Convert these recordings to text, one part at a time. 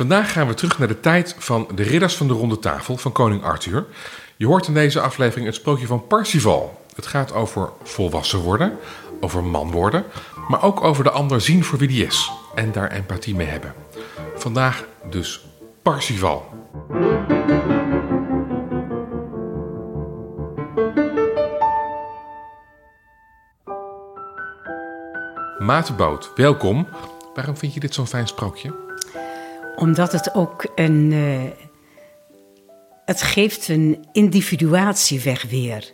Vandaag gaan we terug naar de tijd van de ridders van de ronde tafel van koning Arthur. Je hoort in deze aflevering het sprookje van Parsifal. Het gaat over volwassen worden, over man worden, maar ook over de ander zien voor wie die is en daar empathie mee hebben. Vandaag dus Parsifal. Maatboot, welkom. Waarom vind je dit zo'n fijn sprookje? Omdat het ook een. Uh, het geeft een individuatieweg weer.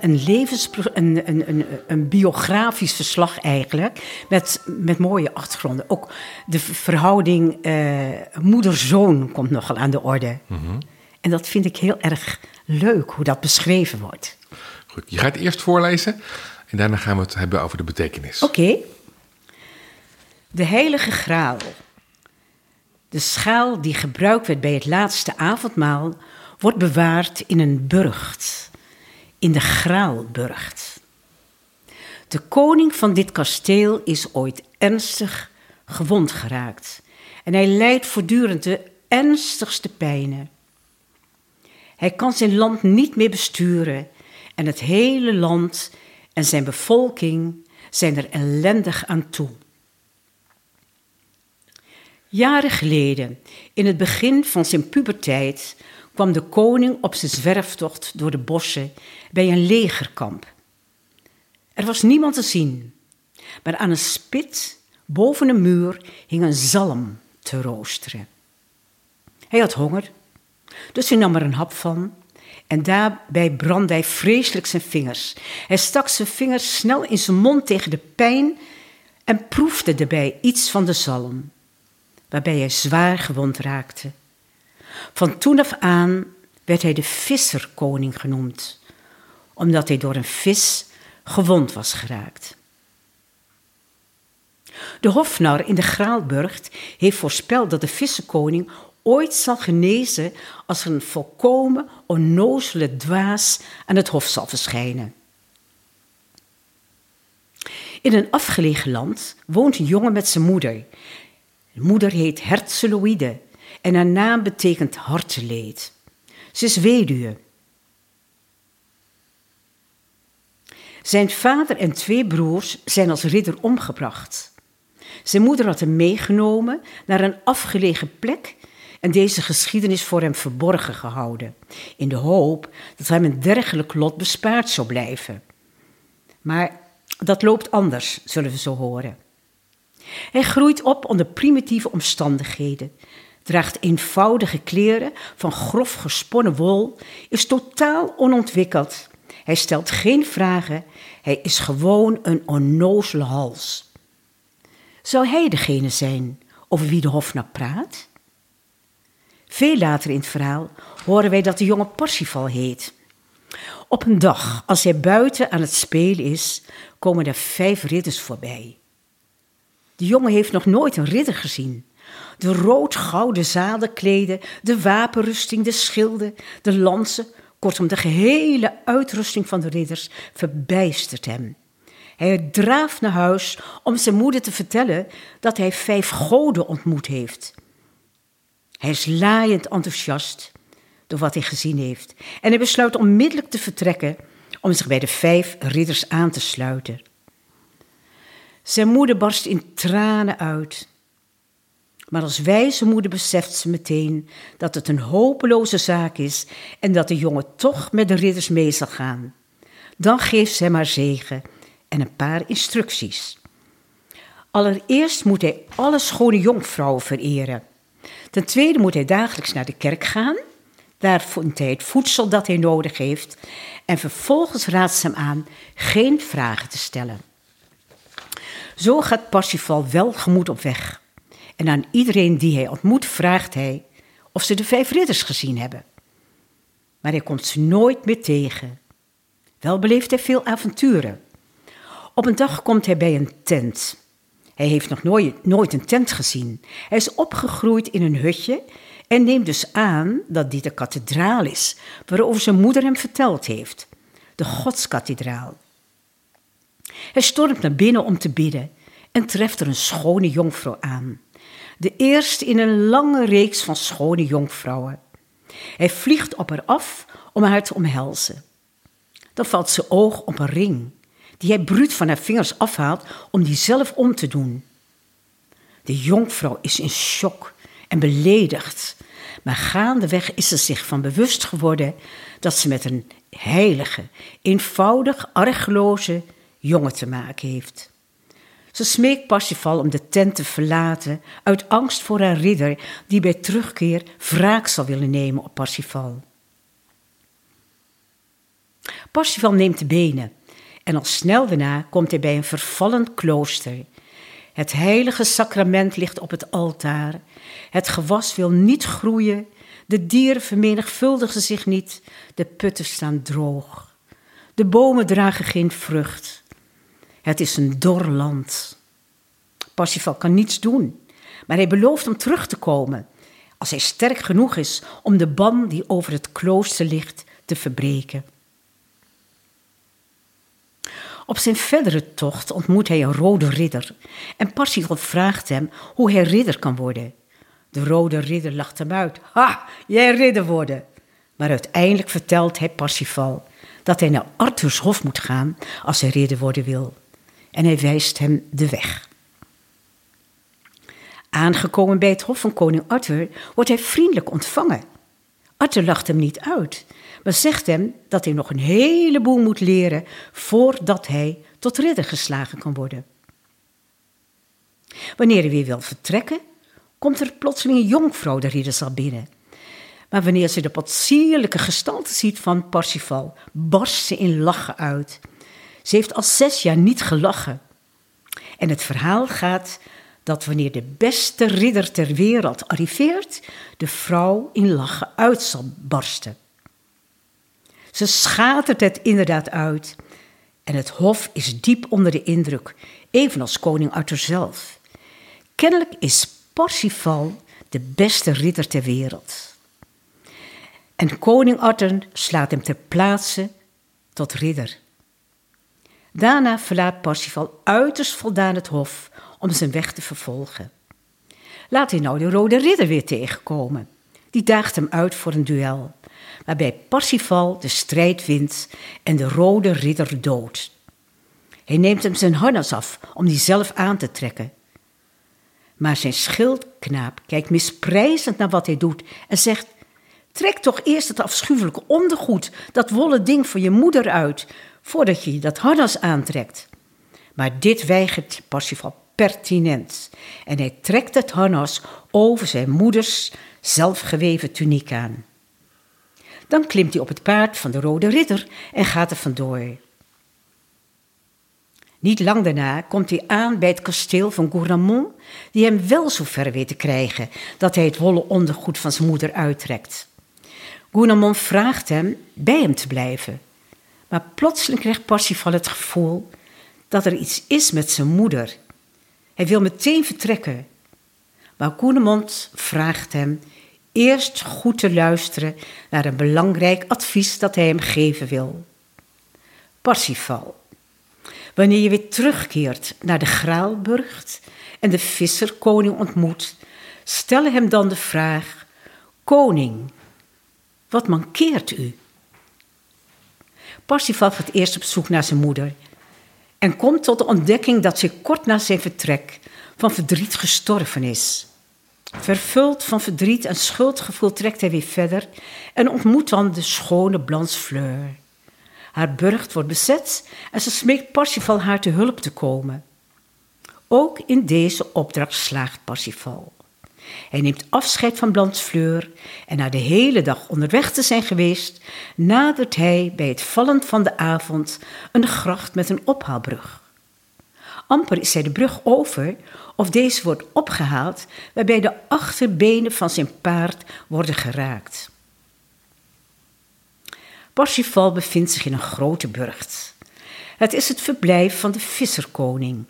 een, levens, een, een, een, een, biografisch verslag eigenlijk, met, met mooie achtergronden. Ook de verhouding uh, moeder-zoon komt nogal aan de orde. Mhm. En dat vind ik heel erg leuk, hoe dat beschreven wordt. Goed, je gaat eerst voorlezen en daarna gaan we het hebben over de betekenis. Oké. De heilige graal. De schaal die gebruikt werd bij het laatste avondmaal wordt bewaard in een burcht, in de Graalburcht. De koning van dit kasteel is ooit ernstig gewond geraakt en hij lijdt voortdurend de ernstigste pijnen. Hij kan zijn land niet meer besturen en het hele land en zijn bevolking zijn er ellendig aan toe. Jaren geleden, in het begin van zijn puberteit, kwam de koning op zijn zwerftocht door de bossen bij een legerkamp. Er was niemand te zien, maar aan een spit boven een muur hing een zalm te roosteren. Hij had honger, dus hij nam er een hap van en daarbij brandde hij vreselijk zijn vingers. Hij stak zijn vingers snel in zijn mond tegen de pijn en proefde daarbij iets van de zalm waarbij hij zwaar gewond raakte. Van toen af aan werd hij de visserkoning genoemd, omdat hij door een vis gewond was geraakt. De hofnar in de Graalburgt heeft voorspeld dat de visserkoning ooit zal genezen als een volkomen onnozele dwaas aan het hof zal verschijnen. In een afgelegen land woont een jongen met zijn moeder, de moeder heet Herzeloïde en haar naam betekent harteleed. Ze is weduwe. Zijn vader en twee broers zijn als ridder omgebracht. Zijn moeder had hem meegenomen naar een afgelegen plek en deze geschiedenis voor hem verborgen gehouden, in de hoop dat hem een dergelijk lot bespaard zou blijven. Maar dat loopt anders, zullen we zo horen. Hij groeit op onder primitieve omstandigheden, draagt eenvoudige kleren van grof gesponnen wol, is totaal onontwikkeld. Hij stelt geen vragen, hij is gewoon een onnozele hals. Zou hij degene zijn over wie de Hofnar praat? Veel later in het verhaal horen wij dat de jonge Parsifal heet. Op een dag, als hij buiten aan het spelen is, komen er vijf ridders voorbij. De jongen heeft nog nooit een ridder gezien. De rood-gouden zadenkleden, de wapenrusting, de schilden, de lansen, kortom de gehele uitrusting van de ridders verbijstert hem. Hij draaft naar huis om zijn moeder te vertellen dat hij vijf goden ontmoet heeft. Hij is laaiend enthousiast door wat hij gezien heeft en hij besluit onmiddellijk te vertrekken om zich bij de vijf ridders aan te sluiten. Zijn moeder barst in tranen uit. Maar als wijze moeder beseft ze meteen dat het een hopeloze zaak is en dat de jongen toch met de ridders mee zal gaan. Dan geeft ze hem haar zegen en een paar instructies. Allereerst moet hij alle schone jonkvrouwen vereren. Ten tweede moet hij dagelijks naar de kerk gaan. Daar vindt hij het voedsel dat hij nodig heeft. En vervolgens raadt ze hem aan geen vragen te stellen. Zo gaat Parsifal wel gemoed op weg. En aan iedereen die hij ontmoet vraagt hij of ze de vijf ridders gezien hebben. Maar hij komt ze nooit meer tegen. Wel beleeft hij veel avonturen. Op een dag komt hij bij een tent. Hij heeft nog nooit, nooit een tent gezien. Hij is opgegroeid in een hutje en neemt dus aan dat dit de kathedraal is, waarover zijn moeder hem verteld heeft. De Godskathedraal. Hij stormt naar binnen om te bidden en treft er een schone jonkvrouw aan. de eerste in een lange reeks van schone jonkvrouwen. Hij vliegt op haar af om haar te omhelzen. Dan valt zijn oog op een ring, die hij bruut van haar vingers afhaalt om die zelf om te doen. De jonkvrouw is in shock en beledigd, maar gaandeweg is ze zich van bewust geworden dat ze met een heilige, eenvoudig, argeloze jongen te maken heeft. Ze smeekt Parsifal om de tent te verlaten uit angst voor haar ridder die bij terugkeer wraak zal willen nemen op Parsifal. Parsifal neemt de benen en al snel daarna komt hij bij een vervallen klooster. Het heilige sacrament ligt op het altaar. Het gewas wil niet groeien. De dieren vermenigvuldigen zich niet. De putten staan droog. De bomen dragen geen vrucht. Het is een dor land. Parsifal kan niets doen, maar hij belooft om terug te komen als hij sterk genoeg is om de ban die over het klooster ligt te verbreken. Op zijn verdere tocht ontmoet hij een rode ridder en Parsifal vraagt hem hoe hij ridder kan worden. De rode ridder lacht hem uit. Ha, jij ridder worden. Maar uiteindelijk vertelt hij Parsifal dat hij naar Arthurs hof moet gaan als hij ridder worden wil. En hij wijst hem de weg. Aangekomen bij het hof van koning Arthur wordt hij vriendelijk ontvangen. Arthur lacht hem niet uit, maar zegt hem dat hij nog een heleboel moet leren voordat hij tot ridder geslagen kan worden. Wanneer hij weer wil vertrekken, komt er plotseling een jonkvrouw de ridderzaal binnen. Maar wanneer ze de potsierlijke gestalte ziet van Parsifal, barst ze in lachen uit. Ze heeft al zes jaar niet gelachen. En het verhaal gaat dat wanneer de beste ridder ter wereld arriveert, de vrouw in lachen uit zal barsten. Ze schatert het inderdaad uit en het hof is diep onder de indruk, evenals koning Arthur zelf. Kennelijk is Parsifal de beste ridder ter wereld. En koning Arthur slaat hem ter plaatse tot ridder. Daarna verlaat Parsifal uiterst voldaan het hof om zijn weg te vervolgen. Laat hij nou de Rode Ridder weer tegenkomen. Die daagt hem uit voor een duel, waarbij Parsifal de strijd wint en de Rode Ridder doodt. Hij neemt hem zijn harnas af om die zelf aan te trekken. Maar zijn schildknaap kijkt misprijzend naar wat hij doet en zegt: Trek toch eerst het afschuwelijke ondergoed, dat wollen ding voor je moeder uit, voordat je dat harnas aantrekt. Maar dit weigert Parsifal pertinent. En hij trekt het harnas over zijn moeders zelfgeweven tuniek aan. Dan klimt hij op het paard van de Rode Ridder en gaat er vandoor. Niet lang daarna komt hij aan bij het kasteel van Gouramont, die hem wel zo ver weet te krijgen dat hij het wollen ondergoed van zijn moeder uittrekt. Gouramont vraagt hem bij hem te blijven, maar plotseling krijgt Parsifal het gevoel dat er iets is met zijn moeder hij wil meteen vertrekken. Maar Koenemond vraagt hem eerst goed te luisteren naar een belangrijk advies dat hij hem geven wil. Parsifal. Wanneer je weer terugkeert naar de Graalburgt en de visserkoning ontmoet, stel hem dan de vraag: Koning, wat mankeert u? Parsifal gaat eerst op zoek naar zijn moeder en komt tot de ontdekking dat ze kort na zijn vertrek van verdriet gestorven is. Vervuld van verdriet en schuldgevoel trekt hij weer verder en ontmoet dan de schone Blansfleur. Haar burcht wordt bezet en ze smeekt Parsifal haar te hulp te komen. Ook in deze opdracht slaagt Parsifal. Hij neemt afscheid van Blansfleur en na de hele dag onderweg te zijn geweest, nadert hij bij het vallen van de avond een gracht met een ophaalbrug. Amper is hij de brug over of deze wordt opgehaald, waarbij de achterbenen van zijn paard worden geraakt. Parsifal bevindt zich in een grote burcht. Het is het verblijf van de visserkoning.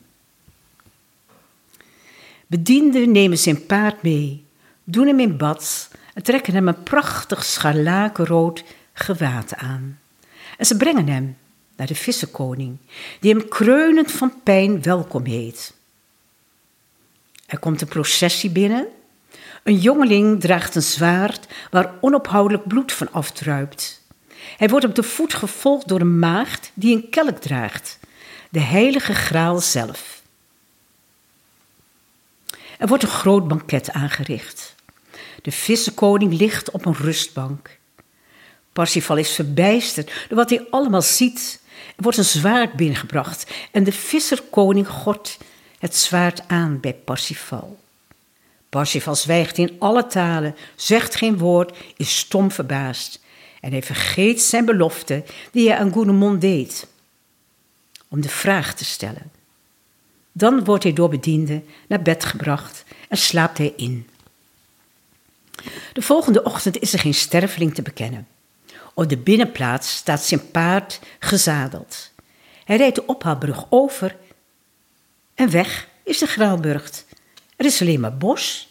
Bedienden nemen zijn paard mee, doen hem in bad en trekken hem een prachtig scharlakenrood gewaad aan. En ze brengen hem naar de vissenkoning, die hem kreunend van pijn welkom heet. Er komt een processie binnen. Een jongeling draagt een zwaard waar onophoudelijk bloed van afdruipt. Hij wordt op de voet gevolgd door een maagd die een kelk draagt, de heilige graal zelf. Er wordt een groot banket aangericht. De vissenkoning ligt op een rustbank. Parsifal is verbijsterd door wat hij allemaal ziet. Er wordt een zwaard binnengebracht en de visserkoning gort het zwaard aan bij Parsifal. Parsifal zwijgt in alle talen, zegt geen woord, is stom verbaasd. En hij vergeet zijn belofte die hij aan Gounemond deed. Om de vraag te stellen. Dan wordt hij door bedienden naar bed gebracht en slaapt hij in. De volgende ochtend is er geen sterveling te bekennen. Op de binnenplaats staat zijn paard gezadeld. Hij rijdt de ophaalbrug over en weg is de Graalburgt. Er is alleen maar bos.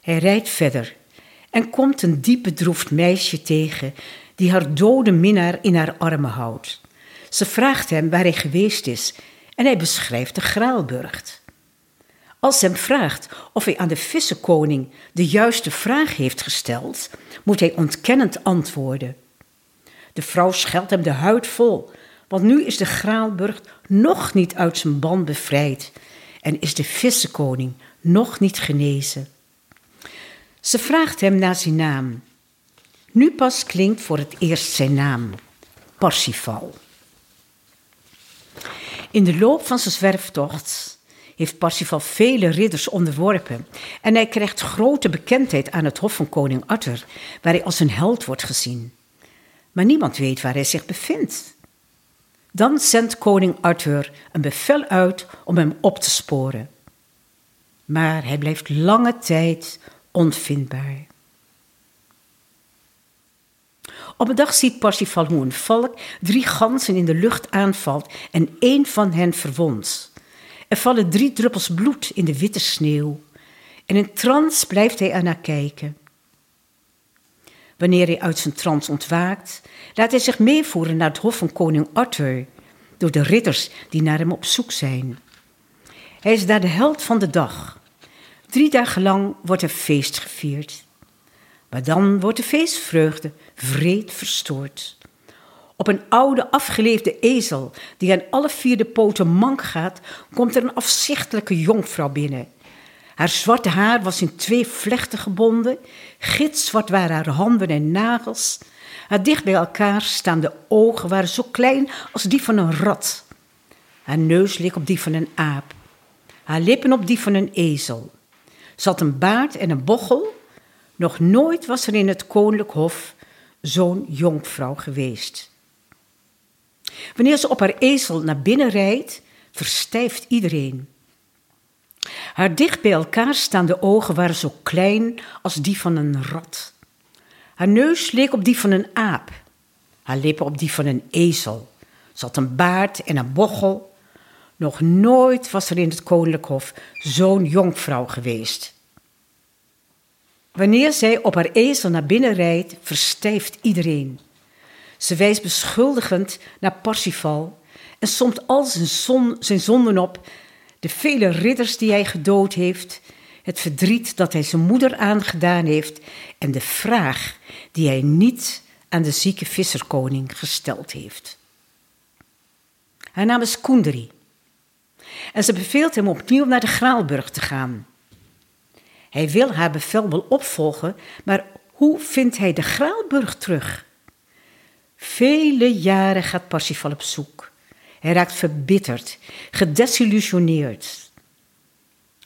Hij rijdt verder en komt een diep bedroefd meisje tegen die haar dode minnaar in haar armen houdt. Ze vraagt hem waar hij geweest is en hij beschrijft de Graalburgt. Als hem vraagt of hij aan de vissenkoning de juiste vraag heeft gesteld, moet hij ontkennend antwoorden. De vrouw scheldt hem de huid vol, want nu is de Graalburg nog niet uit zijn ban bevrijd en is de vissenkoning nog niet genezen. Ze vraagt hem naar zijn naam. Nu pas klinkt voor het eerst zijn naam, Parsifal. In de loop van zijn zwerftocht heeft Parsifal vele ridders onderworpen en hij krijgt grote bekendheid aan het hof van koning Arthur, waar hij als een held wordt gezien. Maar niemand weet waar hij zich bevindt. Dan zendt koning Arthur een bevel uit om hem op te sporen. Maar hij blijft lange tijd onvindbaar. Op een dag ziet Parsifal hoe een valk drie ganzen in de lucht aanvalt en één van hen verwondt. Er vallen drie druppels bloed in de witte sneeuw. En in trance blijft hij ernaar kijken. Wanneer hij uit zijn trance ontwaakt, laat hij zich meevoeren naar het hof van koning Arthur, door de ridders die naar hem op zoek zijn. Hij is daar de held van de dag. Drie dagen lang wordt er feest gevierd. Maar dan wordt de feestvreugde vreed verstoord. Op een oude afgeleefde ezel, die aan alle vier de poten mank gaat, komt er een afzichtelijke jonkvrouw binnen. Haar zwarte haar was in twee vlechten gebonden, gitzwart waren haar handen en nagels. Haar dicht bij elkaar staande ogen waren zo klein als die van een rat. Haar neus leek op die van een aap, haar lippen op die van een ezel. Ze had een baard en een bochel. Nog nooit was er in het koninklijk hof zo'n jonkvrouw geweest. Wanneer ze op haar ezel naar binnen rijdt, verstijft iedereen. Haar dicht bij elkaar staande ogen waren zo klein als die van een rat. Haar neus leek op die van een aap, haar lippen op die van een ezel. Ze had een baard en een bochel. Nog nooit was er in het koninklijk hof zo'n jonkvrouw geweest. Wanneer zij op haar ezel naar binnen rijdt, verstijft iedereen. Ze wijst beschuldigend naar Parsifal en somt al zijn, zon, zijn zonden op, de vele ridders die hij gedood heeft, het verdriet dat hij zijn moeder aangedaan heeft en de vraag die hij niet aan de zieke visserkoning gesteld heeft. Haar naam is Kunderi en ze beveelt hem opnieuw naar de Graalburg te gaan. Hij wil haar bevel wel opvolgen, maar hoe vindt hij de Graalburg terug? Vele jaren gaat Parsifal op zoek. Hij raakt verbitterd, gedesillusioneerd.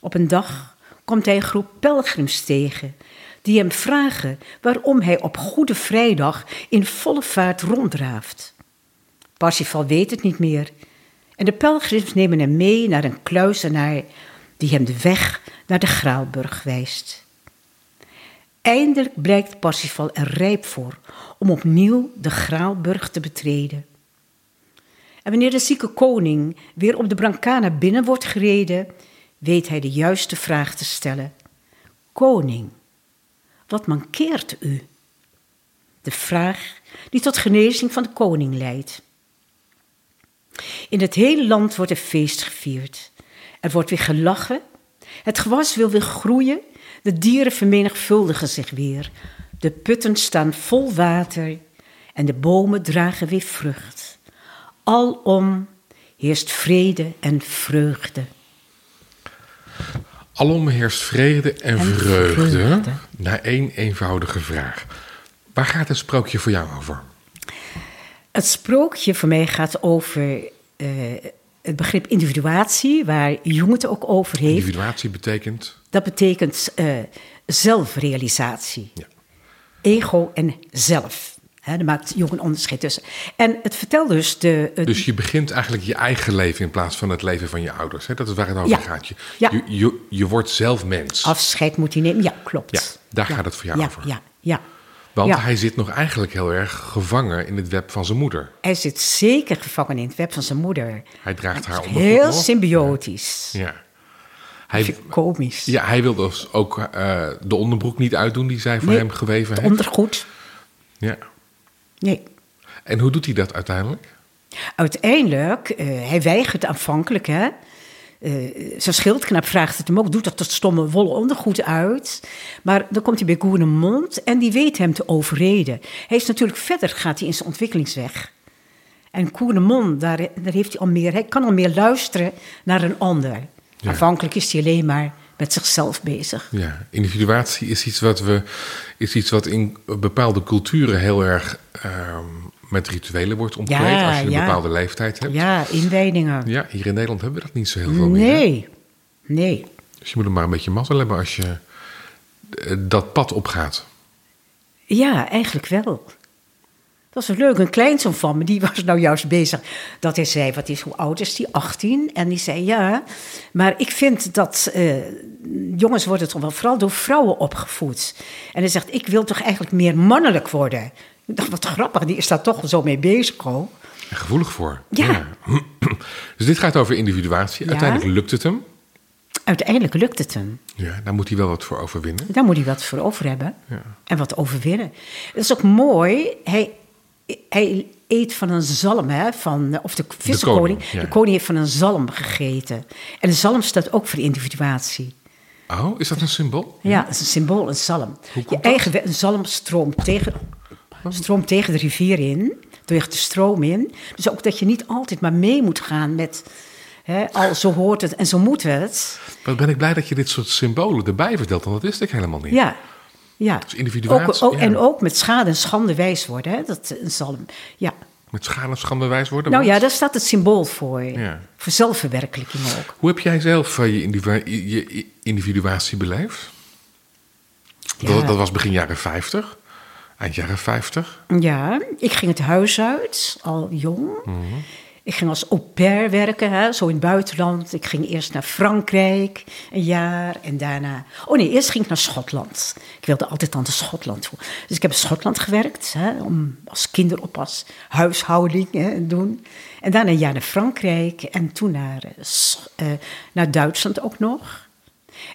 Op een dag komt hij een groep pelgrims tegen die hem vragen waarom hij op Goede Vrijdag in volle vaart ronddraaft. Parsifal weet het niet meer en de pelgrims nemen hem mee naar een kluizenaar die hem de weg naar de Graalburg wijst. Eindelijk blijkt Parsifal er rijp voor om opnieuw de Graalburg te betreden. En wanneer de zieke koning weer op de Brancana binnen wordt gereden, weet hij de juiste vraag te stellen. Koning, wat mankeert u? De vraag die tot genezing van de koning leidt. In het hele land wordt er feest gevierd. Er wordt weer gelachen Het gewas wil weer groeien, de dieren vermenigvuldigen zich weer. De putten staan vol water en de bomen dragen weer vrucht. Alom heerst vrede en vreugde. Alom heerst vrede en, En vreugde. vreugde. Na één eenvoudige vraag. Waar gaat het sprookje voor jou over? Het sprookje voor mij gaat over eh, het begrip individuatie, waar Jung het ook over heeft. Individuatie betekent. Dat betekent eh, zelfrealisatie. Ja. Ego en zelf. Hè, daar maakt Jung een onderscheid tussen. En het vertelt dus de... Dus je begint eigenlijk je eigen leven in plaats van het leven van je ouders. Hè? Dat is waar het over Ja. gaat. Je, Ja. je, je, je wordt zelf mens. afscheid moet hij nemen. Ja, klopt. Ja, daar gaat het voor jou ja, over. Ja, ja. Want Ja. hij zit nog eigenlijk heel erg gevangen in het web van zijn moeder. Hij zit zeker gevangen in het web van zijn moeder. Hij draagt haar ondergoed Heel symbiotisch. Ja. Hij, Vind ik komisch. ja, hij wil dus ook eh, de onderbroek niet uitdoen die zij voor Nee, hem geweven heeft. ondergoed. Ja. Nee. En hoe doet hij dat uiteindelijk? Uiteindelijk, eh, hij weigert aanvankelijk, hè. Eh, zijn schildknaap vraagt het hem ook, doet dat tot stomme wollen ondergoed uit. Maar dan komt hij bij Goenemond en die weet hem te overreden. Hij is natuurlijk verder, gaat hij in zijn ontwikkelingsweg. En Koenemond, daar, daar heeft hij al meer, hij kan al meer luisteren naar een ander. Ja. Aanvankelijk is hij alleen maar met zichzelf bezig. Ja, individuatie is iets wat we is iets wat in bepaalde culturen heel erg ehm, met rituelen wordt omkleed Ja, als je een ja. bepaalde leeftijd hebt. Ja, inwijdingen. Ja, hier in Nederland hebben we dat niet zo heel veel meer. hè? Nee, nee. Dus je moet er maar een beetje mazzel hebben als je eh, dat pad opgaat. Ja, eigenlijk wel. Dat was leuk. Een kleinzoon van me, die was nou juist bezig. Dat hij zei, wat is, hoe oud is die? 18. En die zei, ja, maar ik vind dat eh, jongens worden toch wel vooral door vrouwen opgevoed. En hij zegt, ik wil toch eigenlijk meer mannelijk worden. Ik dacht, wat grappig, die is daar toch zo mee bezig ook. En gevoelig voor. Ja. Dus dit gaat over individuatie. Uiteindelijk lukt het hem. Uiteindelijk lukt het hem. Ja, daar moet hij wel wat voor overwinnen. Daar moet hij wat voor over hebben. Ja. En wat overwinnen. Dat is ook mooi. Hij, hij eet van een zalm, hè, van, of de vissenkoning. koning, ja. De koning heeft van een zalm gegeten. En de zalm staat ook voor individuatie. Oh, is dat een symbool? Ja, dat is een symbool, een zalm. Hoe Je eigen een zalm stroomt tegen, stroomt tegen de rivier in, tegen de stroom in. Dus ook dat je niet altijd maar mee moet gaan met, hè, al zo hoort het en zo moet het. Wat ben ik blij dat je dit soort symbolen erbij vertelt, want dat wist ik helemaal niet. Ja, ja. Dus individuatie, Ook, ook, ja. En ook met schade en schande wijs worden, hè, dat zalm. Ja. Met schade en schande wijs worden. Nou ja, daar staat het symbool voor. Ja. Voor zelfverwerkelijking ook. Hoe heb jij zelf eh, je, individu- je- je individuatie beleefd? Ja. Dat, dat was begin jaren 50, eind jaren 50. Ja, ik ging het huis uit, al jong. Mhm. Ik ging als au pair werken, hè, zo in het buitenland. Ik ging eerst naar Frankrijk, een jaar. En daarna... Oh nee, eerst ging ik naar Schotland. Ik wilde altijd aan de Schotland toe. Dus ik heb in Schotland gewerkt, hè, om als kinderoppas huishouding hè, doen. En daarna een jaar naar Frankrijk. En toen naar, eh, eh, naar Duitsland ook nog.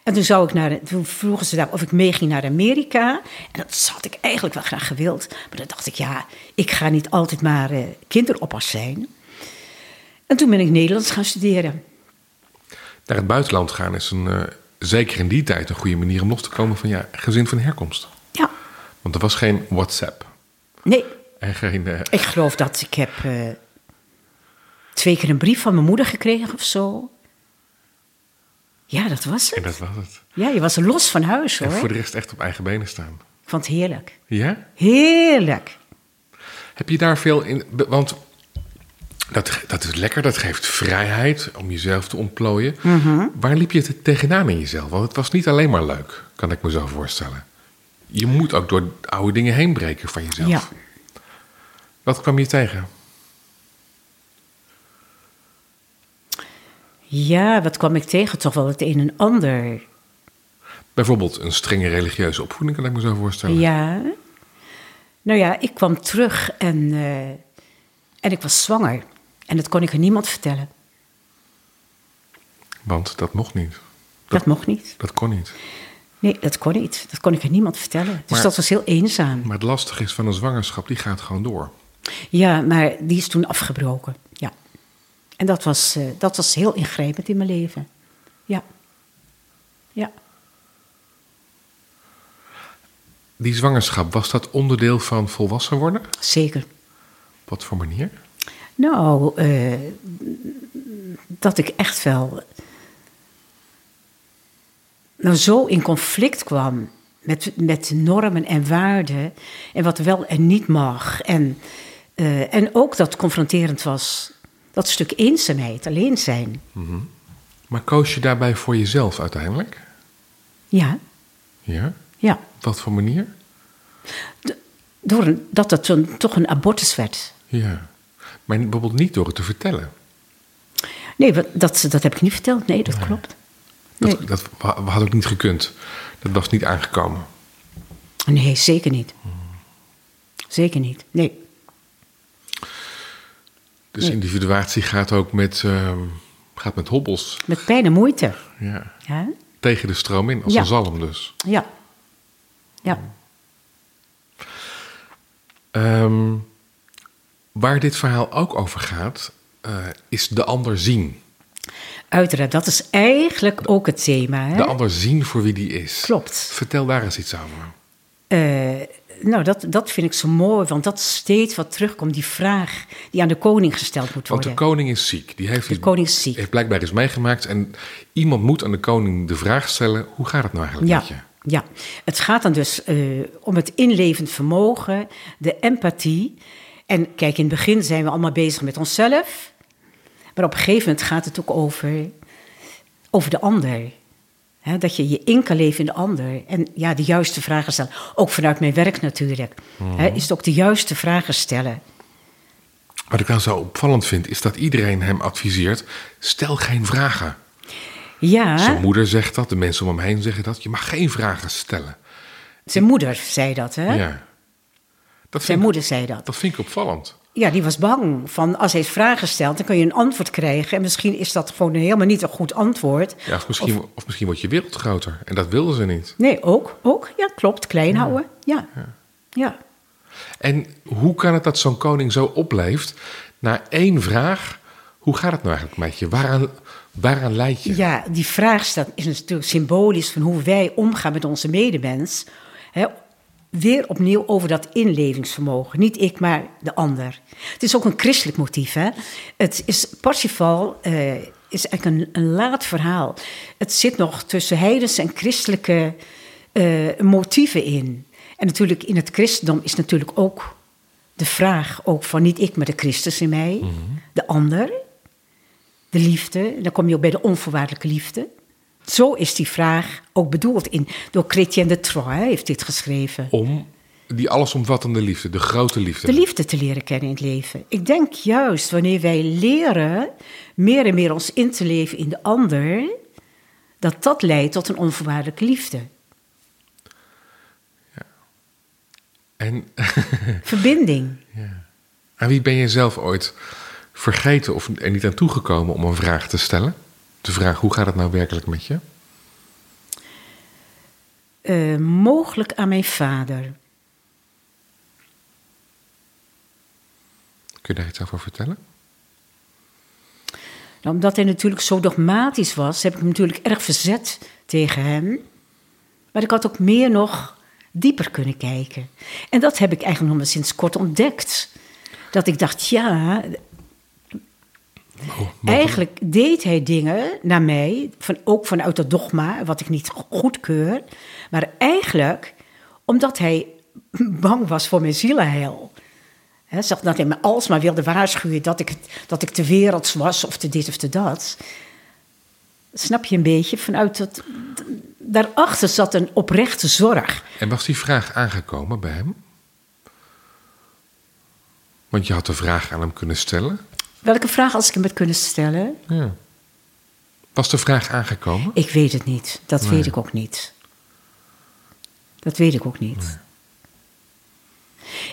En toen, zou ik naar, toen vroegen ze daar of ik meeging naar Amerika. En dat had ik eigenlijk wel graag gewild. Maar dan dacht ik, ja, ik ga niet altijd maar eh, kinderoppas zijn. En toen ben ik Nederlands gaan studeren. Naar het buitenland gaan is een, eh, zeker in die tijd een goede manier om los te komen van je gezin van herkomst. Ja, Want er was geen WhatsApp nee, en geen... eh, ik geloof dat ik heb twee keer een brief van mijn moeder gekregen of zo. Ja, dat was en het. dat was het. Ja, je was los van huis En hoor. voor de rest echt op eigen benen staan. Ik vond het heerlijk. Ja? Heerlijk. Heb je daar veel in... Want dat, dat is lekker, dat geeft vrijheid om jezelf te ontplooien. Mhm. Waar liep je te- tegenaan in jezelf? Want het was niet alleen maar leuk, kan ik me zo voorstellen. Je moet ook door oude dingen heen breken van jezelf. Ja. Wat kwam je tegen? Ja, wat kwam ik tegen? Toch wel het een en ander. Bijvoorbeeld een strenge religieuze opvoeding, kan ik me zo voorstellen. Ja. Nou ja, ik kwam terug en, eh, en ik was zwanger. En dat kon ik aan niemand vertellen. Want dat mocht niet. Dat, mocht niet. Dat kon niet. Nee, dat kon niet. Dat kon ik aan niemand vertellen. Dus Maar- dat was heel eenzaam. Maar het lastige is van een zwangerschap, die gaat gewoon door. Ja, maar die is toen afgebroken. En dat was, eh, dat was heel ingrijpend in mijn leven. Ja. ja. Die zwangerschap, was dat onderdeel van volwassen worden? Zeker. Op wat voor manier? Nou, eh, dat ik echt wel nou, zo in conflict kwam met, met normen en waarden en wat wel en niet mag. En, eh, en ook dat confronterend was, dat stuk eenzaamheid, alleen zijn. Maar koos je daarbij voor jezelf uiteindelijk? Ja, Ja? ja. Op wat voor manier? Door een, dat het een, toch een abortus werd. Ja. Maar bijvoorbeeld niet door het te vertellen. Nee, dat, dat heb ik niet verteld. Nee, dat klopt. Dat, Nee. dat had ook niet gekund. Dat was niet aangekomen. Nee, zeker niet. Zeker niet. Nee. Dus individuatie gaat ook met, ehm, gaat met hobbels. Met pijn en moeite. Ja. Ja. Tegen de stroom in, als Ja. een zalm dus. Ja. Ja. Ehm, waar dit verhaal ook over gaat, eh, is de ander zien. Uiteraard, dat is eigenlijk ook het thema. Hè? De ander zien voor wie die is. Klopt. Vertel daar eens iets over. Eh, nou, dat, dat vind ik zo mooi, want dat steeds wat terugkomt. Die vraag die aan de koning gesteld moet Want de worden. koning is ziek. Die heeft, De koning is ziek. heeft blijkbaar iets meegemaakt. En iemand moet aan de koning de vraag stellen: hoe gaat het nou eigenlijk Ja, met je? ja, het gaat dan dus eh, om het inlevend vermogen, de empathie. En kijk, in het begin zijn we allemaal bezig met onszelf. Maar op een gegeven moment gaat het ook over, over de ander. Dat je je in kan leven in de ander. En ja, de juiste vragen stellen. Ook vanuit mijn werk natuurlijk. Hè, is het ook de juiste vragen stellen. Wat ik dan zo opvallend vind, is dat iedereen hem adviseert: stel geen vragen. Ja, Zijn moeder zegt dat, de mensen om hem heen zeggen dat. Je mag geen vragen stellen. zijn moeder zei dat. Hè? Ja. Dat Zijn moeder zei dat. dat vind ik opvallend. Ja, die was bang van als hij vragen stelt, dan kun je een antwoord krijgen. En misschien is dat gewoon helemaal niet een goed antwoord. Ja, of, misschien, of, misschien wordt je wereld groter. En dat wilden ze niet. Nee, ook, ook. Ja, klopt. Klein houden. Ja. Ja. En hoe kan het dat zo'n koning zo opleeft na één vraag? Hoe gaat het nou eigenlijk met je? Waaraan, waaraan leid je? Ja, die vraag staat, is natuurlijk symbolisch van hoe wij omgaan met onze medemens. Hè, weer opnieuw over dat inlevingsvermogen. Niet ik, maar de ander. Het is ook een christelijk motief. Hè? Het is, Parsifal eh, is eigenlijk een, een laat verhaal. Het zit nog tussen heidense en christelijke eh, motieven in. En natuurlijk in het christendom is natuurlijk ook de vraag ook van niet ik, maar de Christus in mij. De ander, de liefde. En dan kom je ook bij de onvoorwaardelijke liefde. Zo is die vraag ook bedoeld in. Door Chrétien de Troyes heeft dit geschreven. Om die allesomvattende liefde, de grote liefde. De liefde te leren kennen in het leven. Ik denk juist wanneer wij leren meer en meer ons in te leven in de ander, dat dat leidt tot een onvoorwaardelijke liefde. En Verbinding. aan wie ben je zelf ooit vergeten of er niet aan toegekomen om een vraag te stellen? De vraag, hoe gaat het nou werkelijk met je? Eh, mogelijk aan mijn vader. Kun je daar iets over vertellen? Nou, omdat hij natuurlijk zo dogmatisch was, heb ik me natuurlijk erg verzet tegen hem. Maar ik had ook meer nog dieper kunnen kijken. En dat heb ik eigenlijk nog maar sinds kort ontdekt. Dat ik dacht, ja, Oh, eigenlijk deed hij dingen naar mij, van, ook vanuit dat dogma, wat ik niet goedkeur. Maar eigenlijk omdat hij bang was voor mijn zielenheil. He, zag dat hij me alsmaar wilde waarschuwen dat ik, dat ik te werelds was of te dit of te dat. Snap je een beetje? Vanuit dat, daarachter zat een oprechte zorg. En was die vraag aangekomen bij hem? Want je had de vraag aan hem kunnen stellen. Welke vraag als ik hem had kunnen stellen? Ja. Was de vraag aangekomen? Ik weet het niet. Dat Nee. weet ik ook niet. Dat weet ik ook niet.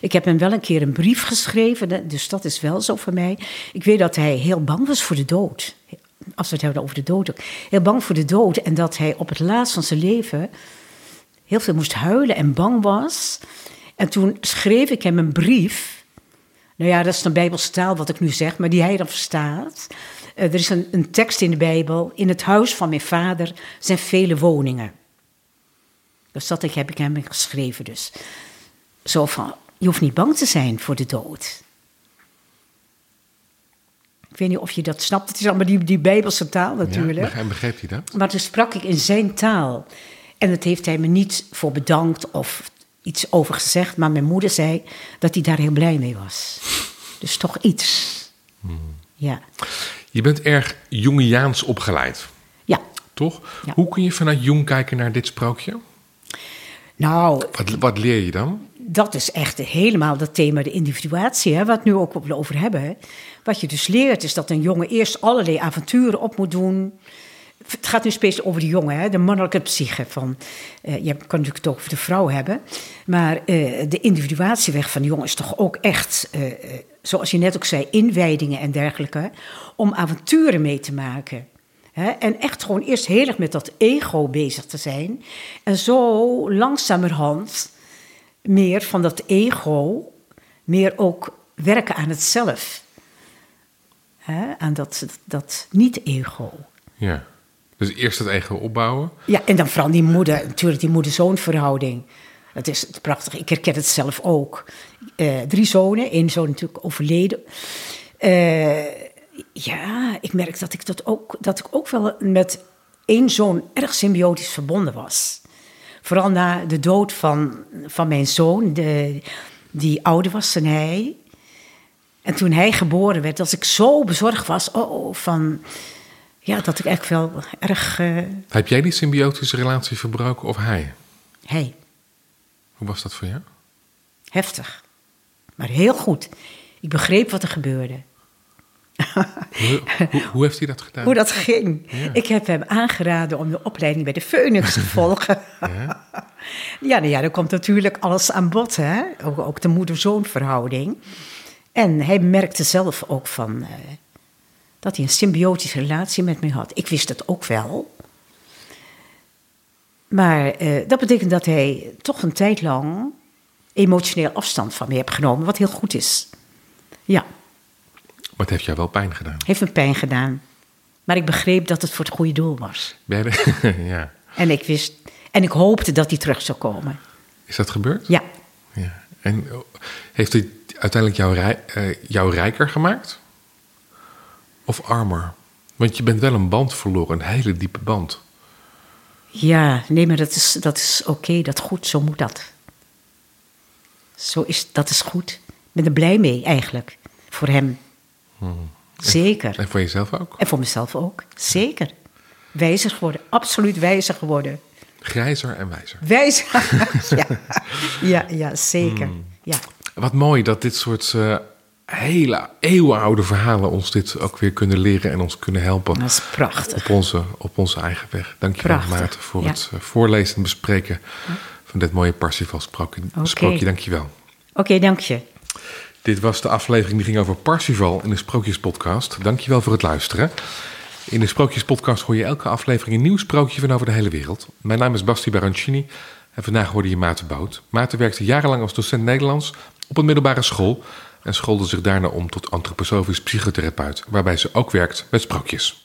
Ik heb hem wel een keer een brief geschreven, dus dat is wel zo voor mij. Ik weet dat hij heel bang was voor de dood. Als we het hebben over de dood ook. Heel bang voor de dood. En dat hij op het laatst van zijn leven heel veel moest huilen en bang was. En toen schreef ik hem een brief. Nou ja, dat is een bijbelstaal wat ik nu zeg, maar die hij dan verstaat. eh, er is een, een tekst in de Bijbel. In het huis van mijn vader zijn vele woningen. Dus dat heb ik hem geschreven dus. Zo van, je hoeft niet bang te zijn voor de dood. Ik weet niet of je dat snapt. Het is allemaal die, die Bijbelse taal natuurlijk. Ja, en begreep hij dat? Maar toen sprak ik in zijn taal. En dat heeft hij me niet voor bedankt of iets over gezegd. Maar mijn moeder zei dat hij daar heel blij mee was. Dus toch iets. Hmm. Ja. Je bent erg Jungiaans opgeleid, Ja. toch? Ja. Hoe kun je vanuit Jung kijken naar dit sprookje? Nou, Wat, wat leer je dan? dat is echt helemaal dat thema de individuatie, hè, wat we nu ook over hebben. Wat je dus leert is dat een jongen eerst allerlei avonturen op moet doen. Het gaat nu specifiek over de jongen, hè, de mannelijke psyche. Van, eh, je kan natuurlijk het ook over de vrouw hebben. Maar eh, de individuatieweg van de jongen is toch ook echt, eh, zoals je net ook zei, inwijdingen en dergelijke. Om avonturen mee te maken. Hè, en echt gewoon eerst heel erg met dat ego bezig te zijn. En zo langzamerhand meer van dat ego, meer ook werken aan het zelf. Hè, aan dat, dat niet-ego. Ja. Dus eerst het ego opbouwen. Ja, en dan vooral die moeder, natuurlijk die moeder-zoon verhouding. Dat is prachtig. Ik herken het zelf ook. Eh, drie zonen, één zoon natuurlijk overleden. Eh, ja, ik merk dat ik, dat, ook, dat ik ook wel met één zoon erg symbiotisch verbonden was. Vooral na de dood van, van mijn zoon, de, die ouder was dan hij. En toen hij geboren werd, dat ik zo bezorgd was oh, van... Ja, dat ik echt wel erg... eh, Heb jij die symbiotische relatie verbroken of hij? hij, Hoe was dat voor jou? heftig. Maar heel goed. Ik begreep wat er gebeurde. Hoe, hoe, hoe heeft hij dat gedaan? Hoe dat ging. Ja. Ik heb hem aangeraden om de opleiding bij de Phoenix te volgen. Ja? ja, nou ja, dan komt natuurlijk alles aan bod, hè? Ook, ook de moeder-zoon verhouding. En hij merkte zelf ook van... eh, dat hij een symbiotische relatie met mij had. Ik wist het ook wel. Maar eh, dat betekent dat hij toch een tijd lang emotioneel afstand van me heeft genomen, wat heel goed is. Ja, Maar het heeft jou wel pijn gedaan. heeft me pijn gedaan. Maar ik begreep dat het voor het goede doel was. Ja. En ik wist, en ik hoopte dat hij terug zou komen. Is dat gebeurd? Ja, Ja. En oh, heeft hij uiteindelijk jou, rij- eh, jou rijker gemaakt? Of armer? Want je bent wel een band verloren, een hele diepe band. ja, nee, maar dat is, dat is oké, dat is goed, zo moet dat. Zo is, dat is goed. Ik ben er blij mee eigenlijk, voor hem. Zeker. En voor jezelf ook? En voor mezelf ook, zeker. Wijzer geworden, absoluut wijzer geworden. Grijzer en wijzer. Wijzer, ja. ja, ja, zeker. Ja. Wat mooi dat dit soort eh, hele eeuwenoude verhalen ons dit ook weer kunnen leren en ons kunnen helpen Dat is prachtig. op onze, op onze eigen weg. Dankjewel Prachtig, Maarten voor ja. het eh, voorlezen en bespreken van dit mooie Parsifal sprookje. Oké. sprookje. Dankjewel. Oké, dank je. Dit was de aflevering die ging over Parsifal in de Sprookjespodcast. Dankjewel voor het luisteren. In de Sprookjespodcast hoor je elke aflevering een nieuw sprookje van over de hele wereld. Mijn naam is Basti Barancini en vandaag hoorde je Maarten Boot. Maarten werkte jarenlang als docent Nederlands op een middelbare school... en schoolde zich daarna om tot antroposofisch psychotherapeut... waarbij ze ook werkt met sprookjes.